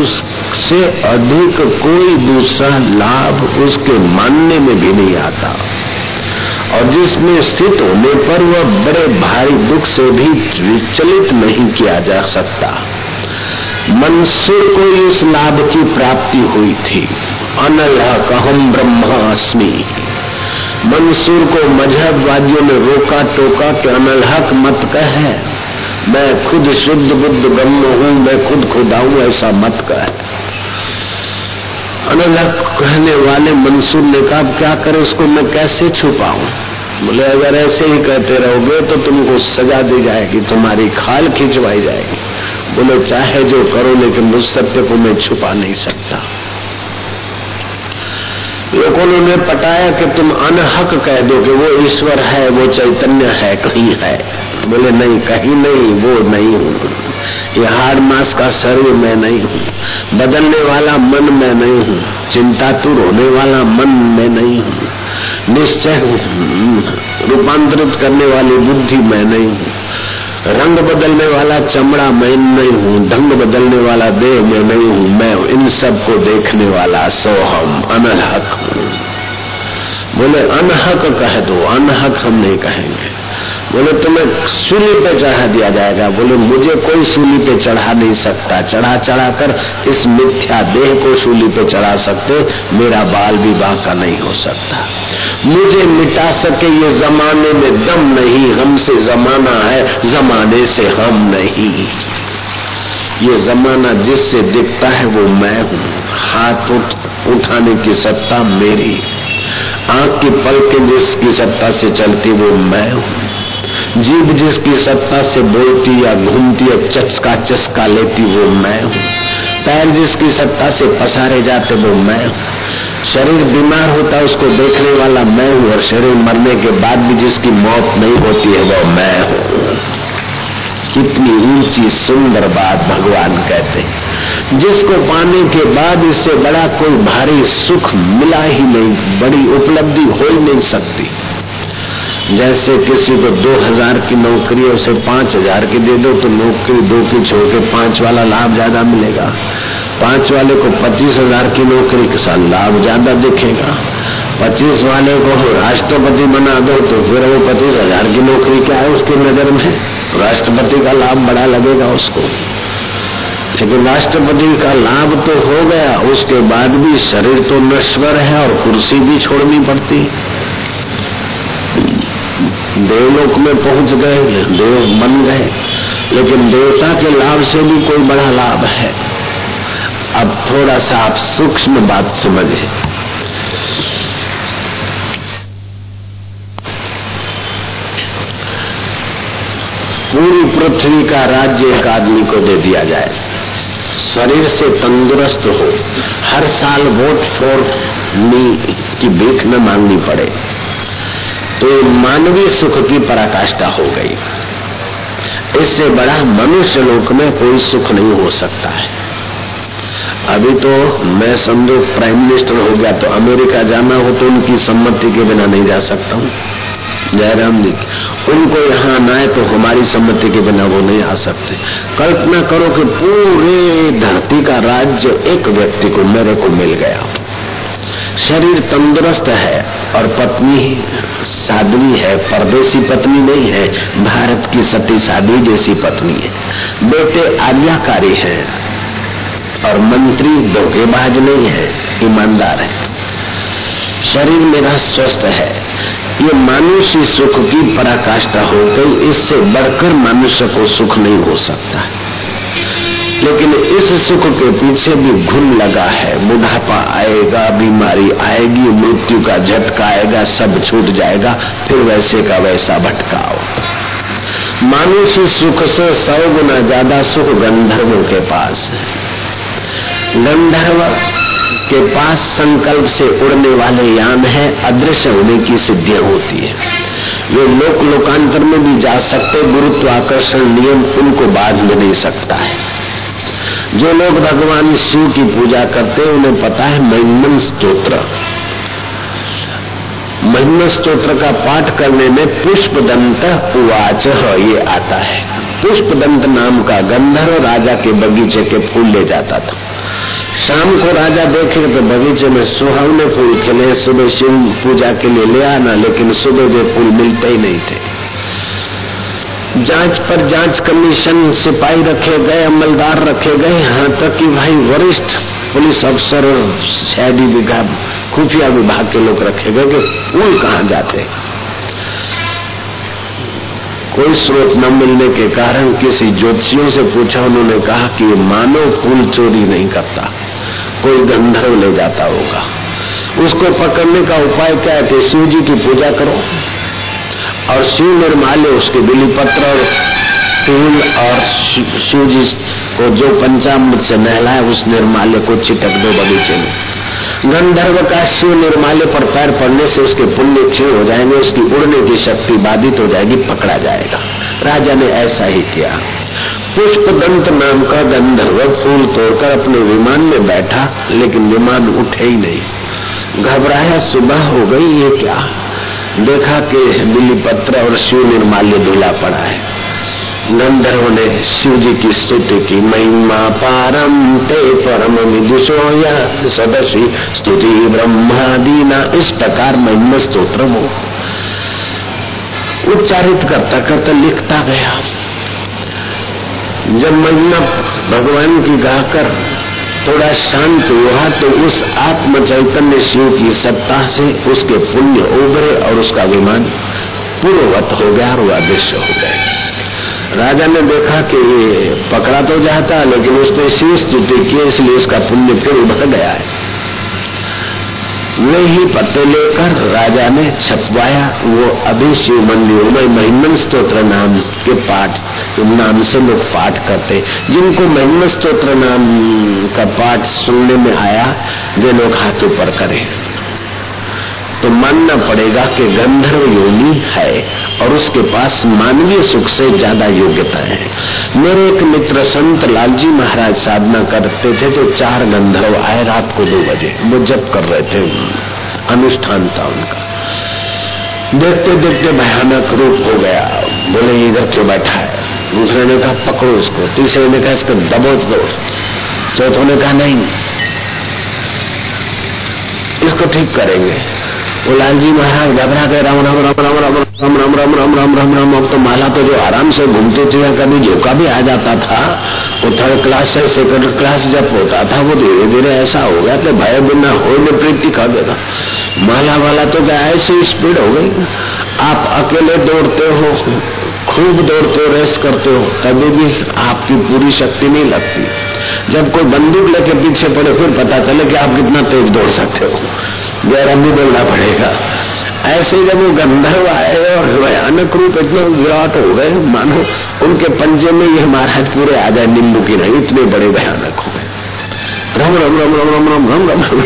उससे अधिक कोई दूसरा लाभ उसके मानने में भी नहीं आता। और जिसमें स्थित होने पर वह बड़े भारी दुख से भी विचलित नहीं किया जा सकता। मंसूर को इस लाभ की प्राप्ति हुई थी। अनल कहम ब्रह्मास्मि। मंसूर को मजहबवादियों ने रोका टोका कि अनलहक मत कह। मैं खुद शुद्ध बुद्ध ब्रह्म हूँ, मैं खुद खुदा ऐसा मत कह। अनलहक कहने वाले मंसूर ने कहा क्या करे उसको मैं कैसे छुपाऊं? बोले, अगर ऐसे ही कहते रहोगे तो तुमको सजा दी जाएगी, तुम्हारी खाल खिंचवाई जाएगी। बोले, चाहे जो करो, लेकिन उस सत्य को मैं छुपा नहीं सकता। लोगों ने पटाया कि तुम अनहक कह दो कि वो ईश्वर है, वो चैतन्य है, कहीं है। बोले, नहीं, कहीं नहीं, वो नहीं हूँ। ये हार मास का शरीर मैं नहीं हूँ। बदलने वाला मन मैं नहीं हूँ। चिंता चिंतातुर होने वाला मन मैं नहीं हूँ। निश्चय रूपांतरित करने वाली बुद्धि मैं नहीं हूँ। रंग बदलने वाला चमड़ा, मैं नहीं हूँ। ढंग बदलने वाला देह, मैं नहीं हूँ। मैं इन सबको देखने वाला सोहम, अनहक हूँ। बोले, अनहक कह दो। अनहक हम नहीं कहेंगे। बोले, तुम्हें सूली पे चढ़ा दिया जाएगा। बोले, मुझे कोई सूली पे चढ़ा नहीं सकता। चढ़ा चढ़ा कर इस मिथ्या देह को सूली पे चढ़ा सकते, मेरा बाल विवाह का नहीं हो सकता। मुझे मिटा सके ये जमाने में दम नहीं हमसे जमाना है, जमाने से हम नहीं। ये जमाना जिससे दिखता है वो मैं हूँ। हाथ उठ, उठाने की सत्ता मेरी। आँख की पलकें जिसकी सत्ता से चलती वो मैं हूँ। जीव जिसकी सत्ता से बोलती या घूमती या चस्का चस्का लेती, वो मैं हूँ। पैर जिसकी सत्ता से पसारे जाते, वो मैं हूँ। शरीर बीमार होता, उसको देखने वाला मैं हूँ और शरीर मरने के बाद भी जिसकी मौत नहीं होती है, वो मैं हूँ। कितनी ऊँची, सुंदर बात भगवान कहते हैं। जिसको पाने के बाद इससे बड़ा कोई भारी सुख मिला ही नहीं, बड़ी उपलब्धि हो ही नहीं सकती। जैसे किसी को दो हज़ार की नौकरी उसे पाँच हज़ार की दे दो तो नौकरी दो की छोड़ के पाँच वाला लाभ ज़्यादा मिलेगा। पाँच वाले को पच्चीस हज़ार की नौकरी के साथ लाभ ज़्यादा दिखेगा। पच्चीस वाले को राष्ट्रपति बना दो तो फिर वो पच्चीस हज़ार की नौकरी क्या है उसकी नज़र में? राष्ट्रपति का लाभ बड़ा लगेगा उसको। लेकिन राष्ट्रपति का लाभ तो हो गया, उसके बाद भी शरीर तो नश्वर है और कुर्सी भी छोड़नी पड़ती। देवलोक में पहुँच गए, देव बन गए। लेकिन देवता के लाभ से भी कोई बड़ा लाभ है। अब थोड़ा सा आप सूक्ष्म बात समझे। पूरी पृथ्वी का राज्य एक आदमी को दे दिया जाए। शरीर से तंदुरुस्त हो। हर साल वोट फॉर मी की भीख न मांगनी पड़े। तो मानवीय सुख की पराकाष्ठा हो गई। इससे बड़ा मनुष्य लोक में कोई सुख नहीं हो सकता है। अभी तो मैं समझो प्राइम मिनिस्टर हो गया तो अमेरिका जाना हो तो उनकी सम्मति के बिना नहीं जा सकता हूँ। जयराम जी, उनको यहाँ आना है तो हमारी सम्मति के बिना वो नहीं आ सकते। कल्पना करो कि पूरे धरती का राज्य एक व्यक्ति को मेरे को मिल गया। शरीर तंदुरुस्त है और पत्नी साधवी है, परदेसी पत्नी नहीं है, भारत की सती साधी जैसी पत्नी है। बेटे आज्ञाकारी है और मंत्री धोखेबाज नहीं है, ईमानदार है। शरीर मेरा स्वस्थ है। ये मानुष्य सुख की पराकाष्ठा हो गई, इससे बढ़कर मनुष्य को सुख नहीं हो सकता। है लेकिन इस सुख के पीछे भी घुन लगा है। बुढ़ापा आएगा, बीमारी आएगी, मृत्यु का झटका आएगा, सब छूट जाएगा, फिर वैसे का वैसा भटकाओ। मानुष सुख से सौ गुना ज़्यादा सुख गंधर्वों के पास है। गंधर्व के पास संकल्प से उड़ने वाले यान है, अदृश्य होने की सिद्धियाँ होती है। वे लोक लोकांतर में भी जा सकते, गुरुत्वाकर्षण नियम उनको बाध नहीं सकता है। जो लोग भगवान शिव की पूजा करते हैं, उन्हें पता है महिमन स्त्रोत्र महिम स्त्रोत्र का पाठ करने में पुष्प दंत उवाच ये आता है। पुष्प दंत नाम का गंधर्व राजा के बगीचे के फूल ले जाता था। शाम को राजा देखे तो बगीचे में सुहावने फूल खिले, सुबह शिव पूजा के लिए ले आना, लेकिन सुबह वे फूल मिलते ही नहीं थे। जाँच पर जाँच कमीशन सिपाही रखे गए, अमलदार रखे गए। यहाँ तक कि भाई वरिष्ठ पुलिस अफसर शहरी विभाग, खुफिया विभाग के लोग रखे गए कि फूल कहाँ जाते कोई स्रोत न मिलने के कारण किसी ज्योतिषियों से पूछा, उन्होंने कहा कि मानव फूल चोरी नहीं करता, कोई गंधर्व ले जाता होगा। उसको पकड़ने का उपाय क्या है कि शिव जी की पूजा करो। और शिव निर्माल्य उसके बिली पत्र और फूल और शिव को जो पंचामृत से नहलाए, उस निर्माल्य को चिटक दो बगीचे में। गंधर्व का शिव निर्माल्य पर पैर पड़ने से उसके पुण्य क्षीण हो जाएँगे, उसकी उड़ने की शक्ति बाधित हो जाएगी, पकड़ा जाएगा। राजा ने ऐसा ही किया। पुष्प दंत नाम का गंधर्व फूल तोड़कर अपने विमान में बैठा, लेकिन विमान उठे ही नहीं। घबराया सुबह हो गई, ये क्या? देखा कि बिल्ली पत्र और शिव निर्माल्य धुला पड़ा है। गंधर्व ने शिव जी की स्तुति की, महिमा पारम ते परम विदुषोया सदशी स्तुति ब्रह्मादीना इस प्रकार महिमा स्त्रोत्र उच्चारित करता करता लिखता गया। जब महिमा भगवान की गाकर थोड़ा शांत हुआ तो उस आत्म चैतन्य शिव की सत्ता से उसके पुण्य उभरे और उसका विमान पूर्ववत हो गया और वह अदृश्य हो गए राजा ने देखा कि ये पकड़ा तो जाता, लेकिन उसने शीर्ष स्तुति की इसलिए उसका पुण्य फिर उभर गया है। वही पत्ते लेकर राजा ने छपवाया वो अभी शिव मंदिर में महिमन स्त्रोत्र नाम के पाठ नाम से लोग पाठ करते। जिनको महिमन स्त्रोत्र नाम का पाठ सुनने में आया, वे लोग हाथों पर करें तो मानना पड़ेगा कि गंधर्व योनि है और उसके पास मानवीय सुख से ज़्यादा योग्यता है। मेरे एक मित्र संत लालजी महाराज साधना करते थे तो चार गंधर्व आए रात को दो बजे। वो जब कर रहे थे। अनुष्ठान था उनका। देखते देखते भयानक रूप हो गया। बोले, इधर क्यों बैठा है? दूसरे ने कहा, पकड़ो इसको। तीसरे ने कहा, इसको दबोच दो। चौथों ने कहा, नहीं, इसको ठीक करेंगे। वो लालजी महाराज घबरा गए राम राम राम राम राम राम राम राम राम राम राम राम अब तो माला तो जो आराम से घूमते थे कभी झोंका भी आ जाता था वो थर्ड क्लास से सेकंड क्लास जब होता था वो धीरे धीरे ऐसा हो गया तो भय बिना हो प्रीति खा देगा माला वाला तो क्या ऐसी स्पीड हो गई आप अकेले दौड़ते हो खूब दौड़ते हो रेस्ट करते हो कभी भी आपकी पूरी शक्ति नहीं लगती। जब कोई बंदूक लेके पीछे पड़े, फिर पता चले कि आप कितना तेज दौड़ सकते हो। गैर भी बोलना पड़ेगा। ऐसे जब वो गंधर्व आए और भयानक रूप इतना विराट हो गए, मानो उनके पंजे में ये महाराज पूरे आ जाए नींबू की नहीं, इतने बड़े भयानक हो गए। रम रम रम रम रम रम रम रम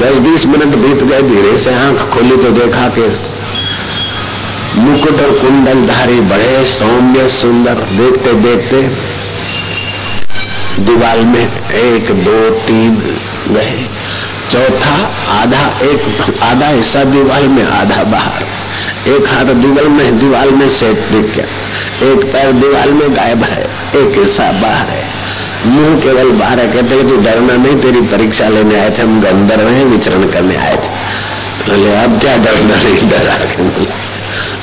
दस बीस मिनट बीत गए, धीरे से आँख खोली तो देखा कि मुकुट और कुंडल धारी बड़े, सौम्य, सुंदर, देखते देखते दीवाल में एक, दो, तीन गए। चौथा, आधा एक, आधा हिस्सा दीवार में, आधा बाहर। एक हाथ दीवाल में दीवाल में सेट एक पैर दीवार में गायब है, एक हिस्सा बाहर है। मुँह केवल बाहर है, कहते तू डरना नहीं, तेरी परीक्षा लेने आए थे, हम गंदर में विचरण करने आए थे। बोले, अब क्या डरना नहीं, डरा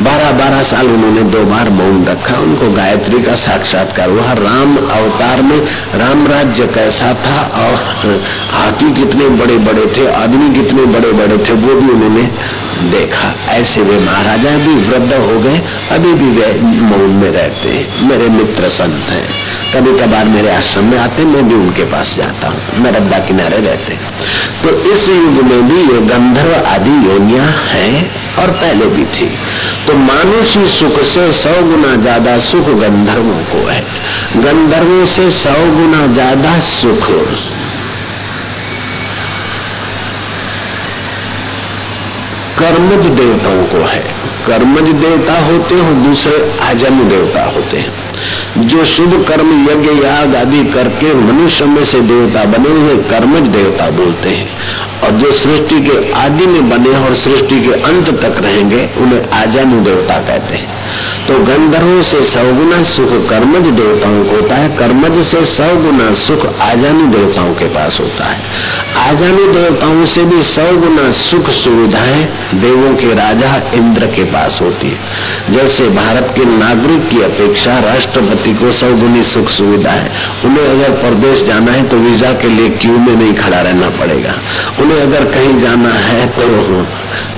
बारह बारह साल उन्होंने दो बार मौन रखा। उनको गायत्री का साक्षात्कार हुआ। राम अवतार में राम राज्य कैसा था और हाथी कितने बड़े बड़े थे, आदमी कितने बड़े बड़े थे, वो भी उन्होंने देखा। ऐसे वे महाराजा भी वृद्ध हो गए, अभी भी वे मौन में रहते हैं। मेरे मित्र संत हैं। कभी कभार मेरे आश्रम में आते मैं भी उनके पास जाता हूँ। मैं रद्दा किनारे रहते तो इस युग में भी ये गंधर्व आदि योनिया है और पहले भी थी। तो मानुषी सुख से सौ गुना ज़्यादा सुख गंधर्वों को है। गंधर्वों से सौ गुना ज़्यादा सुख। कर्मज देवताओं को है। कर्मज देवता होते हो, दूसरे अजम देवता होते हैं। जो शुभ कर्म यज्ञ याग आदि करके मनुष्य में से देवता बने हुए कर्मज देवता बोलते हैं। और जो सृष्टि के आदि में बने और सृष्टि के अंत तक रहेंगे, उन्हें आजानु देवता कहते हैं। तो गंधर्वों से सौ गुना सुख कर्मज देवताओं को होता है, कर्मज से सौ गुना सुख आजानु देवताओं के पास होता है। आजानु देवताओं से भी सौ गुना सुख सुविधाएँ देवों के राजा इंद्र के पास होती है। जैसे भारत के नागरिक की अपेक्षा राष्ट्रपति को सौ गुनी सुख सुविधा है। उन्हें अगर प्रदेश जाना है तो वीज़ा के लिए क्यू में नहीं खड़ा रहना पड़ेगा। उन्हें अगर कहीं जाना है तो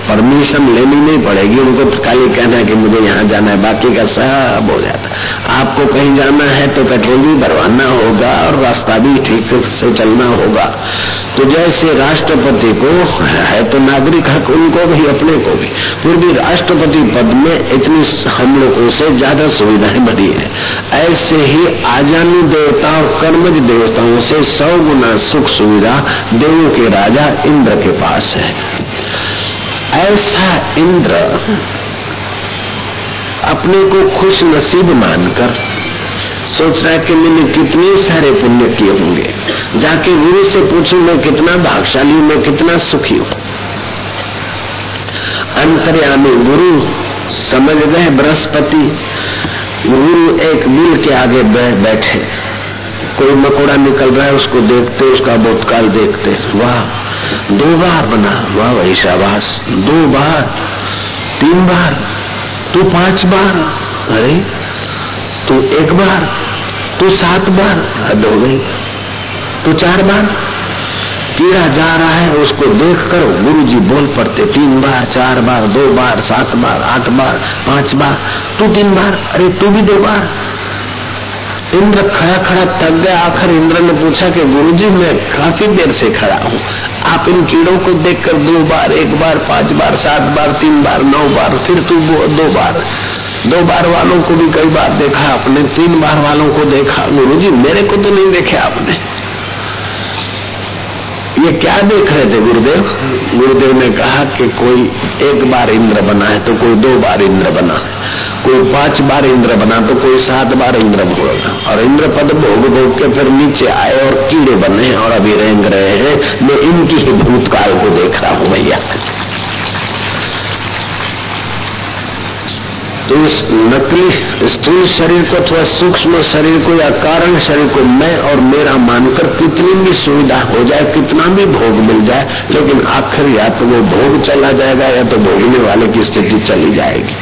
परमिशन लेनी नहीं पड़ेगी। उनको तो खाली कहना है कि मुझे यहाँ जाना है। बाकी का सब हो जाता। आपको कहीं जाना है तो पेट्रोल भी भरवाना होगा और रास्ता भी ठीक से चलना होगा। तो जैसे राष्ट्रपति को है तो नागरिक हक उनको भी, अपने को भी। फिर भी राष्ट्रपति पद में इतनी हम लोगों से ज़्यादा सुविधाएँ बनी है। ऐसे ही आजानु देवता और कर्मज देवताओं से सौ गुना सुख सुविधा देवों के राजा इंद्र के पास है। ऐसा इंद्र अपने को खुश नसीब मानकर सोच रहा है कि मैंने कितने सारे पुण्य किए होंगे। जाके गुरु से पूछू, मैं कितना भागशाली हूँ, मैं कितना सुखी हूँ। अंतर्यामी गुरु, समझ गए बृहस्पति गुरु एक बिल के आगे बैठे। कोई मकोड़ा निकल रहा है, उसको देखते, उसका भूतकाल देखते। वाह, दो बार बना। वाह वही शाबाश। दो बार, तीन बार, तू पाँच बार। अरे, तू एक बार, तू सात बार। हद हो गई। तू चार बार। कीड़ा जा रहा है, उसको देख कर गुरु जी बोल पड़ते, तीन बार, चार बार, दो बार, सात बार, आठ बार, पाँच बार, तू तीन बार, अरे तू भी दो बार। इंद्र खड़ा खड़ा थक गया, आखिर इंद्र ने पूछा कि गुरुजी, मैं काफ़ी देर से खड़ा हूँ। आप इन कीड़ों को देखकर दो बार, एक बार, पाँच बार, सात बार, तीन बार, नौ बार, फिर तू दो बार। दो बार वालों को भी कई बार देखा आपने, तीन बार वालों को देखा। गुरुजी, मेरे को तो नहीं देखे आपने। ये क्या देख रहे थे गुरुदेव? गुरुदेव ने कहा कि कोई एक बार इंद्र बना है तो कोई दो बार इंद्र बना कोई पाँच बार इंद्र बना तो कोई सात बार इंद्र बना। और इंद्र पद भोग भोग के फिर नीचे आए और कीड़े बने और अभी रेंग रहे हैं। मैं इनकी ही भूतकाल को देख रहा हूँ, भैया। तो इस नकली स्थूल शरीर को अथवा सूक्ष्म शरीर को या कारण शरीर को मैं और मेरा मानकर कितनी भी सुविधा हो जाए, कितना भी भोग मिल जाए, लेकिन आखिर या तो वो भोग चला जाएगा या तो भोगने वाले की स्थिति चली जाएगी।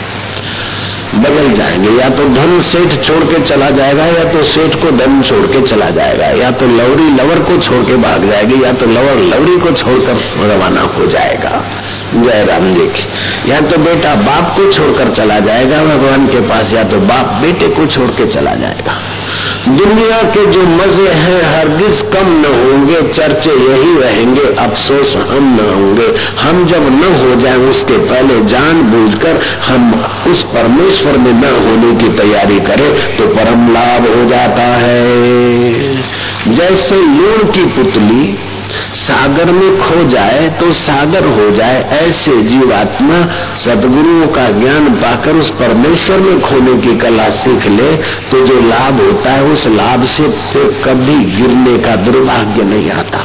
बदल जाएँगे। या तो धन सेठ छोड़ के चला जाएगा, या तो सेठ को धन छोड़ के चला जाएगा, या तो लवरी लवर को छोड़ के भाग जाएगी, या तो लवर लवरी को छोड़कर रवाना हो जाएगा। जय राम जी की। या तो बेटा बाप को छोड़कर चला जाएगा भगवान के पास, या तो बाप बेटे को छोड़ के चला जाएगा। दुनिया के जो मज़े हैं, हरगिज कम न होंगे, चर्चे यही रहेंगे, अफसोस हम न होंगे। हम जब न हो जाए, उसके पहले जान बूझकर हम उस परमेश्वर में न होने की तैयारी करे तो परम लाभ हो जाता है। जैसे लूण की पुतली सागर में खो जाए तो सागर हो जाए, ऐसे जीवात्मा सदगुरुओं का ज्ञान पाकर उस परमेश्वर में खोने की कला सीख ले तो जो लाभ होता है उस लाभ से कभी गिरने का दुर्भाग्य नहीं आता।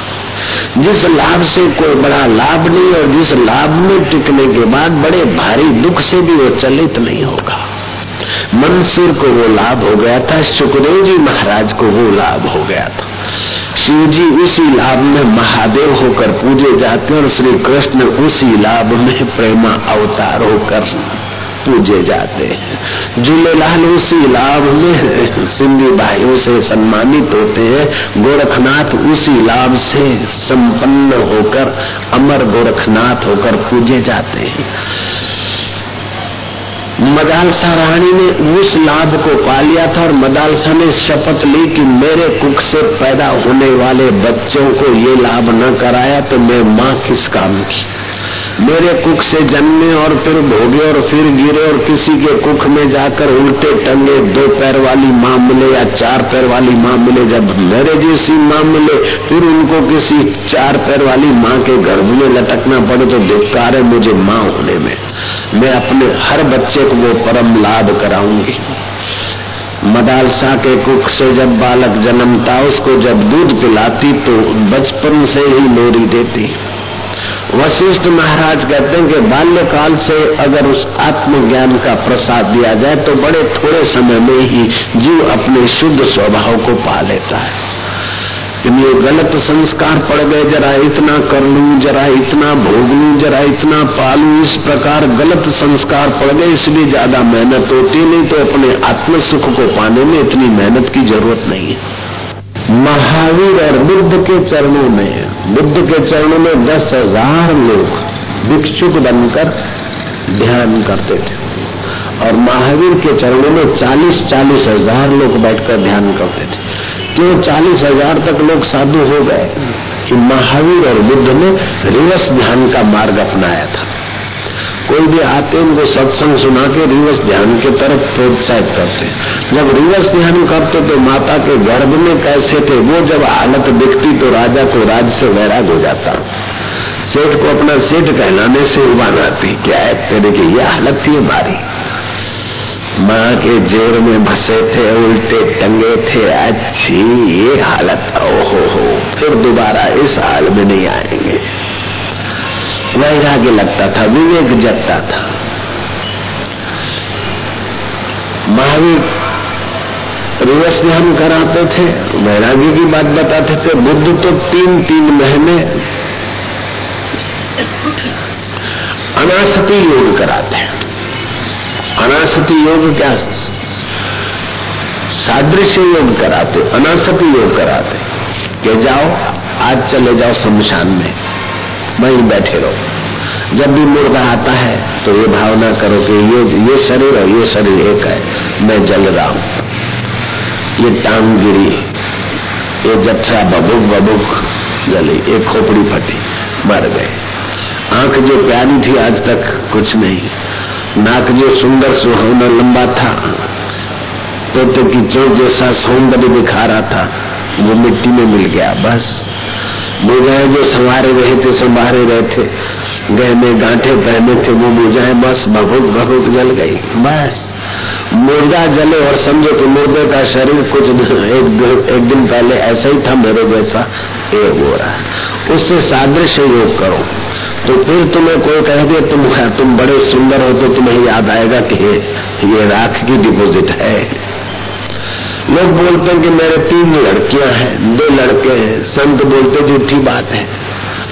जिस लाभ से कोई बड़ा लाभ नहीं और जिस लाभ में टिकने के बाद बड़े भारी दुख से भी वो चलित नहीं होगा। मंसूर को वो लाभ हो गया था सुखदेव जी महाराज को वो लाभ हो गया था। शिव जी उसी लाभ में महादेव होकर पूजे जाते हैं और श्री कृष्ण उसी लाभ में प्रेमा अवतार होकर पूजे जाते हैं। झूलेलाल उसी लाभ में सिंधी भाइयों से सम्मानित होते हैं। गोरखनाथ उसी लाभ से संपन्न होकर अमर गोरखनाथ होकर पूजे जाते हैं। मदालसा रानी ने उस लाभ को पा लिया था और मदालसा ने शपथ ली कि मेरे कुक से पैदा होने वाले बच्चों को ये लाभ न कराया तो मैं माँ किस काम की? मेरे कुख से जन्मे और फिर भोगे और फिर गिरे और किसी के कुख में जाकर उल्टे टंगे, दो पैर वाली माँ मिले या चार पैर वाली माँ मिले, जब मेरे जैसी माँ मिले, फिर उनको किसी चार पैर वाली माँ के गर्भ में लटकना पड़े तो धिक्कार है मुझे माँ होने में। मैं अपने हर बच्चे को वो परम लाभ कराऊँगी। मदालसा के कुख से जब बालक जन्मता, उसको जब दूध पिलाती तो बचपन से ही लोरी देती। वशिष्ठ महाराज कहते हैं कि बाल्यकाल से अगर उस आत्मज्ञान का प्रसाद दिया जाए तो बड़े थोड़े समय में ही जीव अपने शुद्ध स्वभाव को पा लेता है। ये गलत संस्कार पड़ गए, जरा इतना कर लू, जरा इतना भोग लू, जरा इतना पालू, इस प्रकार गलत संस्कार पड़ गए, इसलिए ज़्यादा मेहनत होती नहीं तो अपने आत्म सुख को पाने में इतनी मेहनत की ज़रूरत नहीं है। महावीर और बुद्ध के चरणों में, बुद्ध के चरणों में दस हज़ार लोग भिक्षुक बनकर ध्यान करते थे। और महावीर के चरणों में चालीस चालीस हज़ार लोग बैठकर ध्यान करते थे। क्यों चालीस हज़ार तक लोग साधु हो गए? कि महावीर और बुद्ध ने रिवर्स ध्यान का मार्ग अपनाया था। कोई भी आते उनको सत्संग सुना के रिवर्स ध्यान के तरफ़ प्रोत्साहित करते जब रिवर्स ध्यान करते तो माता के गर्भ में कैसे थे, वो जब हालत दिखती तो राजा को राज से वैराग हो जाता। सेठ को अपना सेठ कहलाने से उबान आती, क्या है तेरे की यह हालत थी हमारी? माँ के जेर में भसे थे, उल्टे टंगे थे, अच्छी ये हालत, ओहो हो, फिर दोबारा इस हाल में नहीं आएँगे। वैराग्य लगता था, विवेक जगता था। महावीर रिवर्स ध्यान कराते थे, वैराग्य की बात बताते थे, बुद्ध तो तीन तीन महीने अनासती योग कराते हैं। अनासति योग क्या सादृश्य योग कराते अनासति योग कराते। कि जाओ, आज चले जाओ शमशान में। वहीं बैठे रहो। जब भी मुर्दा आता है तो ये भावना करो कि ये ये शरीर और ये शरीर एक है, मैं जल रहा हूँ ये टांग गिरी ये जत्था बबुक बबुक जली एक खोपड़ी फटी, मर गए। आँख जो प्यारी थी आज तक कुछ नहीं। नाक जो सुंदर सुहावना लंबा था, तोते की चोट जैसा सौंदर्य दिखा रहा था, वो मिट्टी में मिल गया, बस। मुजाए जो संवारे रहे थे संवारे रहे थे। गहने गांठे पहने थे वो मुजाए बस भभुक भभुक जल गई। बस। मुर्दा जले और समझो कि मुर्दे का शरीर कुछ एक, एक दिन पहले ऐसा ही था मेरे जैसा। ये हो रहा उससे सादृश्य योग करो। तो फिर तुम्हें कोई कह दे तुम तुम बड़े सुंदर हो तो तुम्हें याद आएगा कि ये राख की डिपोजिट है। लोग बोलते हैं कि मेरे तीन लड़कियाँ हैं, दो लड़के हैं। संत बोलते झूठी बात है।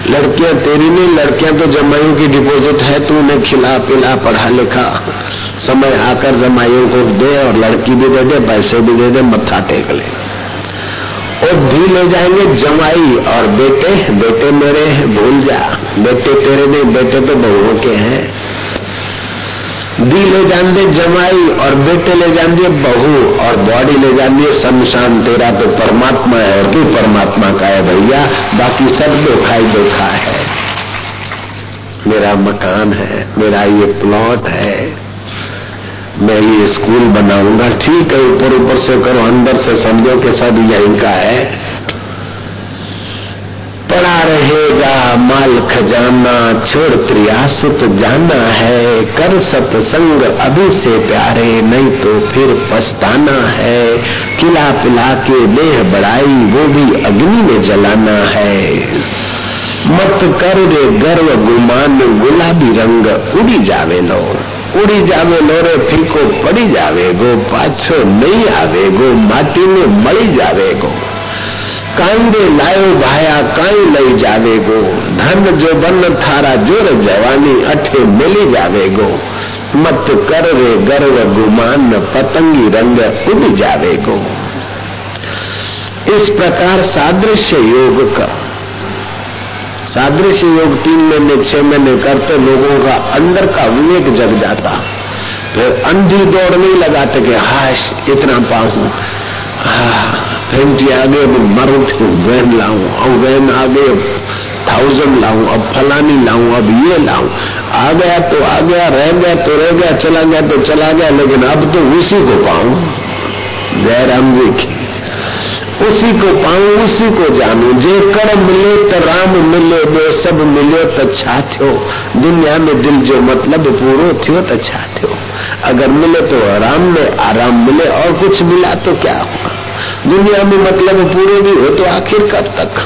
लड़कियाँ तेरी नहीं, लड़कियाँ तो जमाइयों की डिपॉजिट है, तू उन्हें खिला, पिला, पढ़ा, लिखा। समय आकर जमाइयों को दे और लड़की भी दे दे, पैसे भी दे दे, मत्था टेक ले। और धी ले जाएँगे जमाई और बेटे बेटे मेरे भूल जा। बेटे तेरे नहीं, बेटे तो बहुओं के हैं। दी ले दे जमाई और बेटे ले जान बहू और बॉडी ले जान शमशान तेरा तो परमात्मा है और तू परमात्मा का है भैया? बाकी सब धोखा ही धोखा है। मेरा मकान है, मेरा ये प्लॉट है। मैं ये स्कूल बनाऊँगा। ठीक है, ऊपर ऊपर से करो, अंदर से समझो कि सब यहीं का है। पड़ा रहेगा माल खजाना छोड़ त्रियासुत जाना है। कर सत्संग अभी से प्यारे, नहीं तो फिर पछताना है। किला पिला के देह बढ़ाई, वो भी अग्नि में जलाना है। मत कर रे गर्व गुमान, गुलाबी रंग उड़ी जावे नो उड़ी जावे लोरे फीको पड़ी जावे गो, पाछो नहीं आवे गो, माटी में मरी जावे गो। कांदे लायो भाया काई नहीं जावे गो धन जो बन थारा ज़ोर जवानी, अठे मिली जावेगो। मत कर रे गर्व गुमान, पतंगी रंग उड़ जावेगो। इस प्रकार सादृश्य योग का। सादृश्य योग तीन महीने, छह महीने करते लोगों का अंदर का विवेक जग जाता। फिर अंधी दौड़ नहीं लगाते कि, हाश, इतना पाऊ। घंटी आगे मरू थी वैन लाऊं, और वैन आ आगे थाउज़ेंड लाऊं, अब फलानी लाऊं, अब ये लाऊं। आ गया तो आ गया, रह गया तो रह गया, चला गया तो चला गया, लेकिन अब तो उसी को पाऊँ। जयराम जी की उसी को पाऊँ, उसी को जानू। जे कर मिले तो राम मिले वो सब मिले तो छा थो दुनिया में दिल जो मतलब पूरो थो तो छा थो अगर मिले तो आराम में, आराम मिले और कुछ मिला तो क्या होगा दुनिया में मतलब पूरे भी हो तो आखिर कब तक?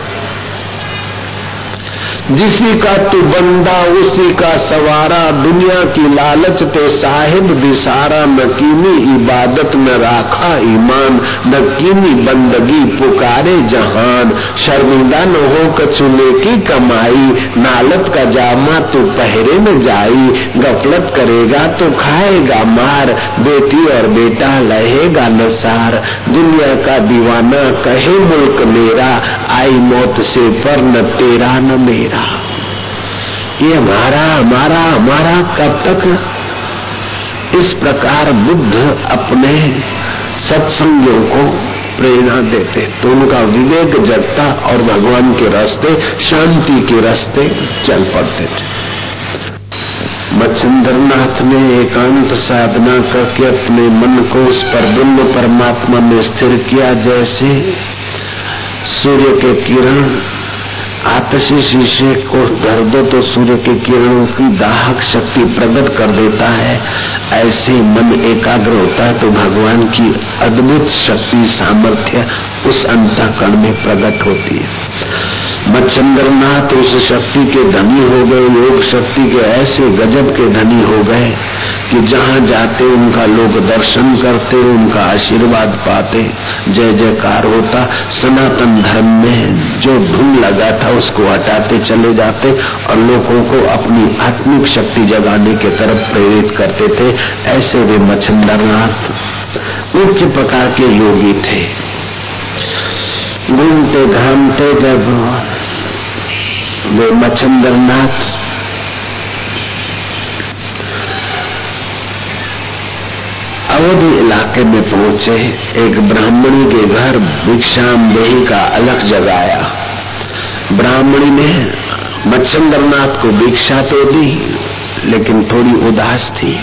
जिसी का तू बंदा, उसी का सवारा। दुनिया की लालच ते साहिब दिसारा नकीनी इबादत में राखा ईमान। नकीनी बंदगी पुकारे जहान। शर्मिंदा न हो कचुले की कमाई। नालत का जामा तू पहरे में जाई। गफलत करेगा तो खाएगा मार। बेटी और बेटा लहेगा नसार दुनिया का दीवाना कहे मुल्क मेरा। आई मौत से पर न तेरा न मेरा। ये हमारा हमारा हमारा कब तक? इस प्रकार बुद्ध अपने सत्संगियों को प्रेरणा देते तो उनका विवेक जगता और भगवान के रास्ते, शांति के रास्ते चल पड़ते थे। मच्छिंद्रनाथ ने एकांत साधना करके अपने मन को उस पर ब्रह्म परमात्मा में स्थिर किया, जैसे सूर्य के किरण आतशी शीशे को धर दो तो सूर्य के किरणों की दाहक शक्ति प्रकट कर देता है। ऐसे मन एकाग्र होता है तो भगवान की अद्भुत शक्ति सामर्थ्य उस अंतकरण में प्रकट होती है। मच्छंद्रनाथ उस शक्ति के धनी हो गए योग शक्ति के ऐसे गजब के धनी हो गए कि जहाँ जाते उनका लोग दर्शन करते, उनका आशीर्वाद पाते। जय जयकार होता, सनातन धर्म में जो धुन लगा था उसको हटाते चले जाते और लोगों को अपनी आत्मिक शक्ति जगाने के तरफ़ प्रेरित करते थे। ऐसे वे मच्छंद्रनाथ उच्च प्रकार के योगी थे। घूमते घामते जब वे मच्छंद्रनाथ अवधि इलाके में पहुँचे, एक ब्राह्मणी के घर भिक्षाम देही का अलग जगाया। ब्राह्मणी ने मच्छंद्रनाथ को भिक्षा तो दी, लेकिन थोड़ी उदास थी।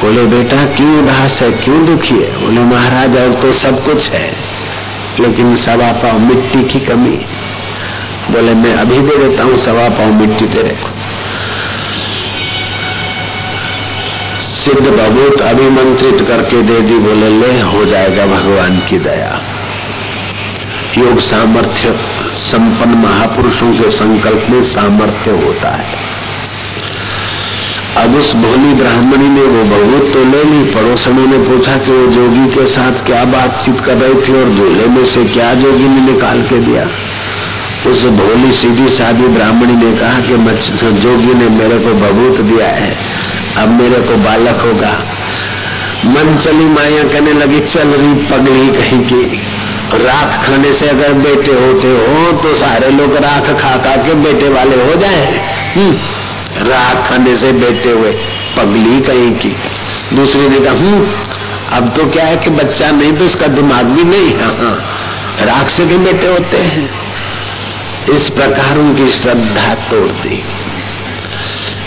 बोले, बेटा, क्यों उदास है? क्यों दुखी है? बोले, महाराज, और तो सब कुछ है। लेकिन सवा पाव मिट्टी की कमी। बोले, मैं अभी दे देता हूँ सवा पाव मिट्टी तेरे को। सिद्ध बहुत अभिमंत्रित करके दे दी, बोले, ले, हो जाएगा भगवान की दया। योग सामर्थ्य, संपन्न महापुरुषों के संकल्प में सामर्थ्य होता है। अब उस भोली ब्राह्मणी ने वो बहुत तो ले ली, पड़ोसनों ने पूछा कि वो जोगी के साथ क्या बातचीत कर रही थी और झूले में से क्या जोगी ने निकाल के दिया। उस भोली सीधी सादी ब्राह्मणी ने कहा कि जोगी ने मेरे को बबूत दिया है, अब मेरे को बालक होगा। मन चली माया कहने लगी, चल रही पगली कहीं की। राख खाने से अगर बेटे होते हो तो सारे लोग राख खा खा के बेटे वाले हो जाए। हम्म। राख खाने से बैठे हुए पगली कहीं की। दूसरी ने कहा हूँ अब तो क्या है कि बच्चा नहीं तो इसका दिमाग भी नहीं। हाँ, हाँ। राख से भी बैठे होते हैं। इस प्रकार उनकी श्रद्धा तोड़ दी।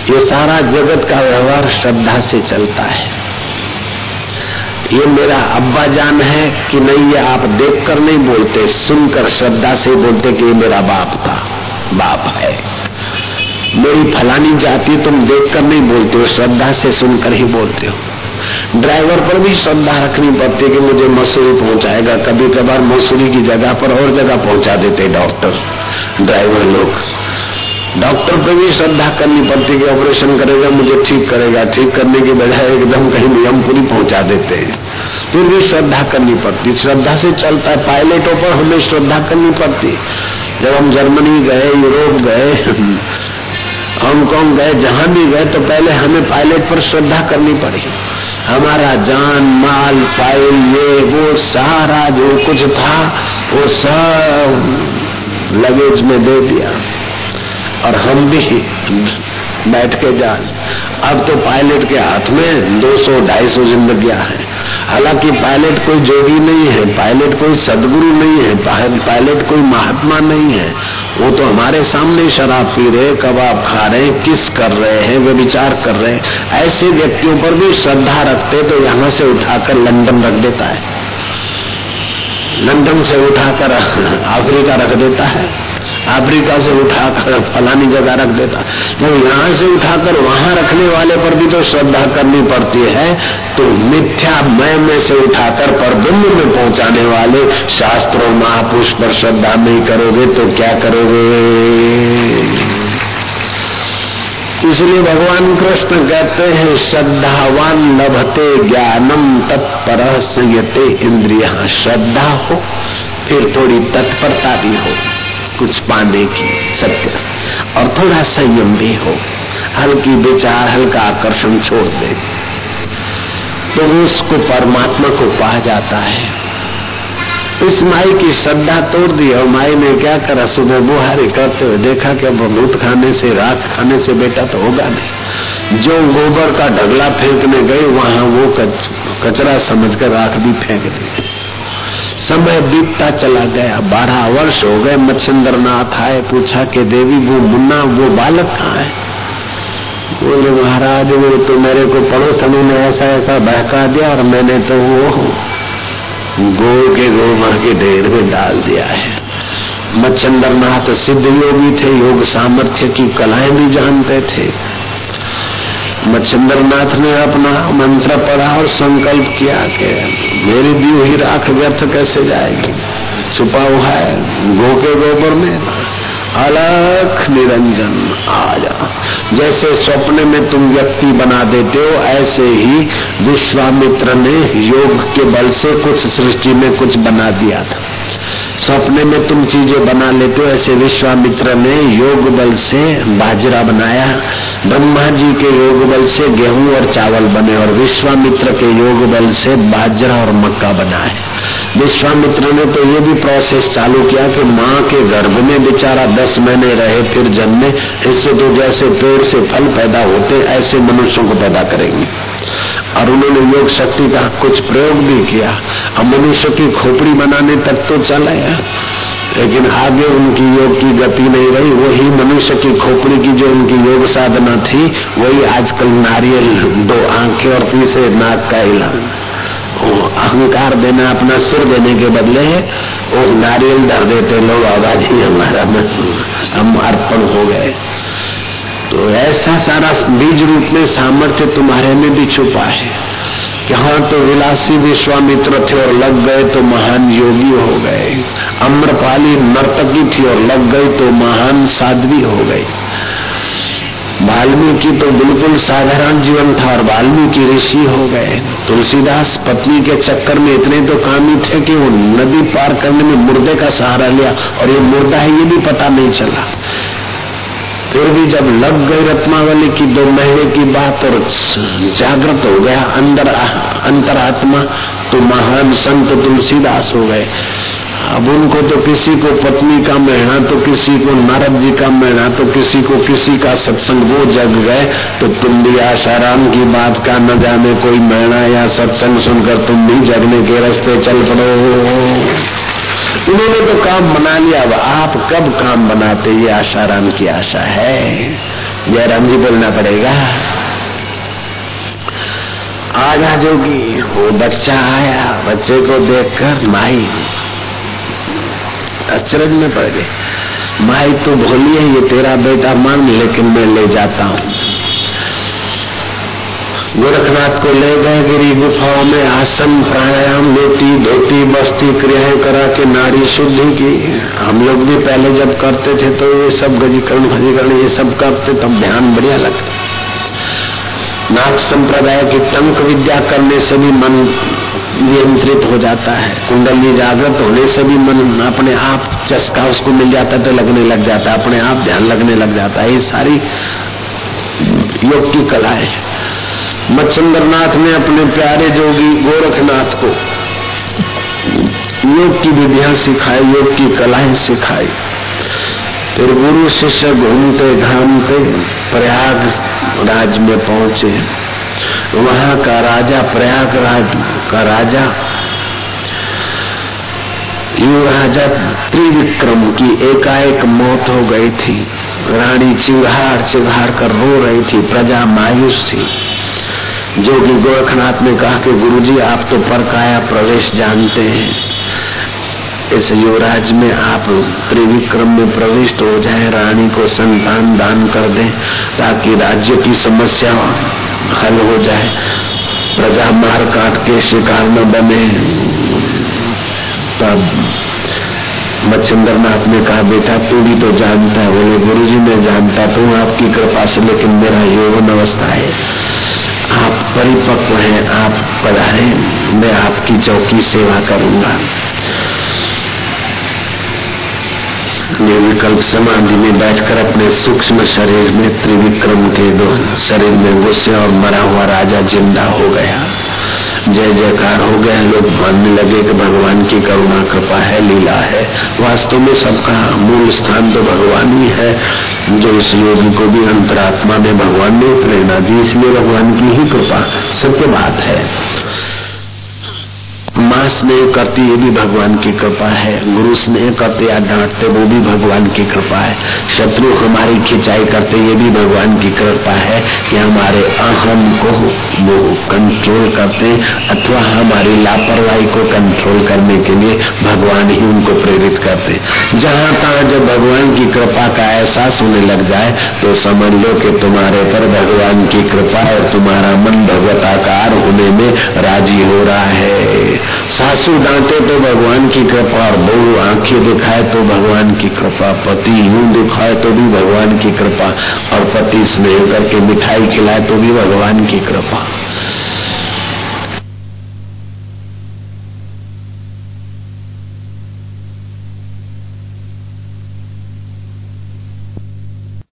ये सारा जगत का व्यवहार श्रद्धा से चलता है। ये मेरा अब्बा जान है कि नहीं ये आप देखकर नहीं बोलते सुनकर श्रद्धा से बोलते कि ये मेरा बाप था। बाप है। मेरी फलानी जाति तुम देखकर नहीं बोलते हो, श्रद्धा से सुनकर ही बोलते हो। ड्राइवर पर भी श्रद्धा रखनी पड़ती है कि मुझे मसूरी पहुंचाएगा। कभी कभार मसूरी की जगह पर और जगह पहुँचा देते डॉक्टर। ड्राइवर लोग। डॉक्टर पर भी श्रद्धा करनी पड़ती कि ऑपरेशन करेगा, मुझे ठीक करेगा। ठीक करने की बजाय एकदम कहीं नियमपुरी पहुँचा देते हैं। फिर भी श्रद्धा करनी पड़ती श्रद्धा से चलता है। पायलटों पर हमें श्रद्धा करनी पड़ती जब हम जर्मनी गए, यूरोप गए हांगकांग गए, जहाँ भी गए तो पहले हमें पायलट पर श्रद्धा करनी पड़ी। हमारा जान, माल, फ़ाइल, ये, वो, सारा जो कुछ था, वो सब लगेज में दे दिया। और हम भी बैठ के जा अब तो पायलट के हाथ में 200-250 जिंदगियाँ हैं। हालाँकि पायलट कोई जोगी नहीं है, पायलट कोई सदगुरु नहीं है पायलट कोई महात्मा नहीं है। वो तो हमारे सामने शराब पी रहे कबाब खा रहे किस कर रहे हैं, वे विचार कर रहे हैं। ऐसे व्यक्तियों पर भी श्रद्धा रखते तो यहाँ से उठाकर लंदन रख देता है। लंदन से उठाकर अफ्रीका रख देता है। अफ्रीका से उठाकर फलानी जगह रख देता। जब यहाँ से उठाकर वहाँ रखने वाले पर भी तो श्रद्धा करनी पड़ती है। तो मिथ्या मय में से उठाकर पर ब्रह्म में पहुँचाने वाले शास्त्रों महापुरुष पर श्रद्धा नहीं करोगे तो क्या करोगे? इसलिए भगवान कृष्ण कहते हैं, श्रद्धावान लभते ज्ञानम तत्पर संयते इंद्रिया। श्रद्धा हो, फिर थोड़ी तत्परता भी हो। कुछ पाने की सत्य। और थोड़ा संयम भी हो। हल्की विचार, हल्का आकर्षण छोड़ दे। तो उसको परमात्मा को पा जाता है। इस माई की श्रद्धा तोड़ दी और माई ने क्या करा? सुबह बुहारी करते हुए देखा कि अब भूत खाने से, रात खाने से बेटा तो होगा नहीं। जो गोबर का ढगला फेंकने गए, वहाँ वो कचरा समझकर राख भी फेंक दी। समय बीतता चला गया। बारह वर्ष हो गए मच्छिंद्र नाथ आए, पूछा कि देवी, वो मुन्ना, वो बालक कहाँ है? बोले, महाराज, वो तो मेरे को पड़ोसनों ने ऐसा ऐसा बहका दिया और मैंने तो वो गो के गो गोबर के ढेर में डाल दिया है। मच्छिंद्र नाथ सिद्ध योगी थे, योग सामर्थ्य की कलाएँ भी जानते थे। मच्छिंद्र नाथ ने अपना मंत्र पढ़ा और संकल्प किया कि मेरी दी हुई राख व्यर्थ कैसे जाएगी? छुपा हुआ है गो के गोबर में। अलख निरंजन आ जा जैसे स्वप्न में तुम व्यक्ति बना देते हो, ऐसे ही विश्वामित्र ने योग के बल से कुछ सृष्टि में कुछ बना दिया था। सपने में तुम चीज़ें बना लेते हो, ऐसे विश्वामित्र ने योग बल से बाजरा बनाया। ब्रह्मा जी के योग बल से गेहूँ और चावल बने और विश्वामित्र के योग बल से बाजरा और मक्का बना है विश्वामित्र ने तो ये भी प्रोसेस चालू किया कि माँ के गर्भ में बेचारा दस महीने रहे, फिर जन्मे। इससे तो जैसे पेड़ से फल पैदा होते, ऐसे मनुष्यों को पैदा करेंगे। और उन्होंने योग शक्ति का कुछ प्रयोग भी किया। अब मनुष्य की खोपड़ी बनाने तक तो चला लेकिन आगे उनकी योग की गति नहीं रही, वही मनुष्य की खोपड़ी की जो उनकी योग साधना थी, वही आजकल नारियल, दो आँखें और तीसरे नाक का इलाज अहंकार देना, अपना सिर देने के बदले वो नारियल धर देते लोग ही हमारा हम अर्पण हो गए। तो ऐसा सारा बीज रूप में सामर्थ्य तुम्हारे में भी छुपा है। कि हाँ तो विलासी विश्वामित्र थे और लग गए तो महान योगी हो गए। अम्रपाली नर्तकी थी और लग गई तो महान साध्वी हो गई। वाल्मीकि तो बिल्कुल साधारण जीवन था और वाल्मीकि ऋषि हो गए। तुलसीदास पत्नी के चक्कर में इतने तो कामी थे कि वो नदी पार करने में मुर्दे का सहारा लिया और ये मुर्दा है ये भी पता नहीं चला। फिर भी जब लग गई रत्नावली की दो महीने की बात और जागृत हो गया अंदर अंतरात्मा तो महान संत तुलसीदास हो गए। अब उनको तो किसी को पत्नी का महीना तो किसी को नारद जी का महीना तो किसी को किसी का सत्संग, वो जग गए। तो तुम भी आशाराम की बात का न जाने कोई महीना या सत्संग सुनकर तुम भी जगने के रास्ते चल पड़ो। उन्होंने तो काम बना लिया। अब आप कब काम बनाते? ये आशाराम की आशा है। जयराम जी बोलना पड़ेगा। आजा जोगी वो बच्चा आया। बच्चे को देखकर माई अचरज में पड़ गए माई तो भोली है, ये तेरा बेटा मान, लेकिन मैं ले जाता हूँ। गोरखनाथ को ले गए गिरी गुफाओं में आसन प्राणायाम लेती धोती, बस्ती, क्रियाएँ करा के नाड़ी शुद्धि की। हम लोग भी पहले जब करते थे तो ये सब गजीकरण, भजीकरण ये सब करते, तब ध्यान बढ़िया लगता। नाथ संप्रदाय की टंक विद्या करने से भी मन नियंत्रित हो जाता है। कुंडली जागृत होने से भी मन अपने आप चस्का उसको मिल जाता है तो लगने लग जाता है, अपने आप ध्यान लगने लग जाता है। ये सारी योग की कला है। मच्छिंद्रनाथ ने अपने प्यारे जोगी गोरखनाथ को योग की विधियाँ सिखाई, योग की कलाएँ सिखाई। फिर गुरु शिष्य घूमते घामते प्रयाग राज में पहुँचे। वहाँ का राजा प्रयागराज का राजा, यू राजा त्रिविक्रम की एकाएक मौत हो गई थी। रानी चिघाड़ चिघाड़ कर रो रही थी, प्रजा मायूस थी। जोगी गोरखनाथ ने कहा कि गुरुजी, आप तो परकाया प्रवेश जानते हैं। इस युवराज में आप त्रिविक्रम में प्रविष्ट हो जाए, रानी को संतान दान कर दें, ताकि राज्य की समस्या हल हो जाए। प्रजा मार काट के शिकार न बने। तब मच्छिंद्र नाथ ने कहा, बेटा, तू भी तो जानता है। बोले गुरु जी मैं जानता तो आपकी कृपा से, लेकिन मेरा यौवन अवस्था है। परिपक्व है आप पधारे, मैं आपकी चौकी सेवा करूँगा। निर्विकल्प समाधि में बैठकर अपने सूक्ष्म शरीर में त्रिविक्रम के दो शरीर में गुस्से और मरा हुआ राजा ज़िंदा हो गया। जय जयकार हो गया लोग मानने लगे कि भगवान की करुणा, कृपा है, लीला है। वास्तव में सबका मूल स्थान तो भगवान ही है, जो इस योगी को भी अंतरात्मा में भगवान ने प्रेरणा दी, इसलिए भगवान की ही कृपा सत्य बात है। माँ स्नेह करती ये भी भगवान की कृपा है। गुरु स्नेह करते या डांटते वो भी भगवान की कृपा है। शत्रु हमारी खिंचाई करते ये भी भगवान की कृपा है कि हमारे अहम को वो कंट्रोल करते अथवा हमारी लापरवाही को कंट्रोल करने के लिए भगवान ही उनको प्रेरित करते जहाँ तहाँ जब भगवान की कृपा का एहसास होने लग जाए तो समझ लो कि तुम्हारे पर भगवान की कृपा और तुम्हारा मन भगवताकार होने में राज़ी हो रहा है। सासू डांटे तो भगवान की कृपा और बहु आँखें दिखाए तो भगवान की कृपा, पति यूँ दिखाए तो भी भगवान की कृपा, और पति स्नेह करके मिठाई खिलाए तो भी भगवान की कृपा।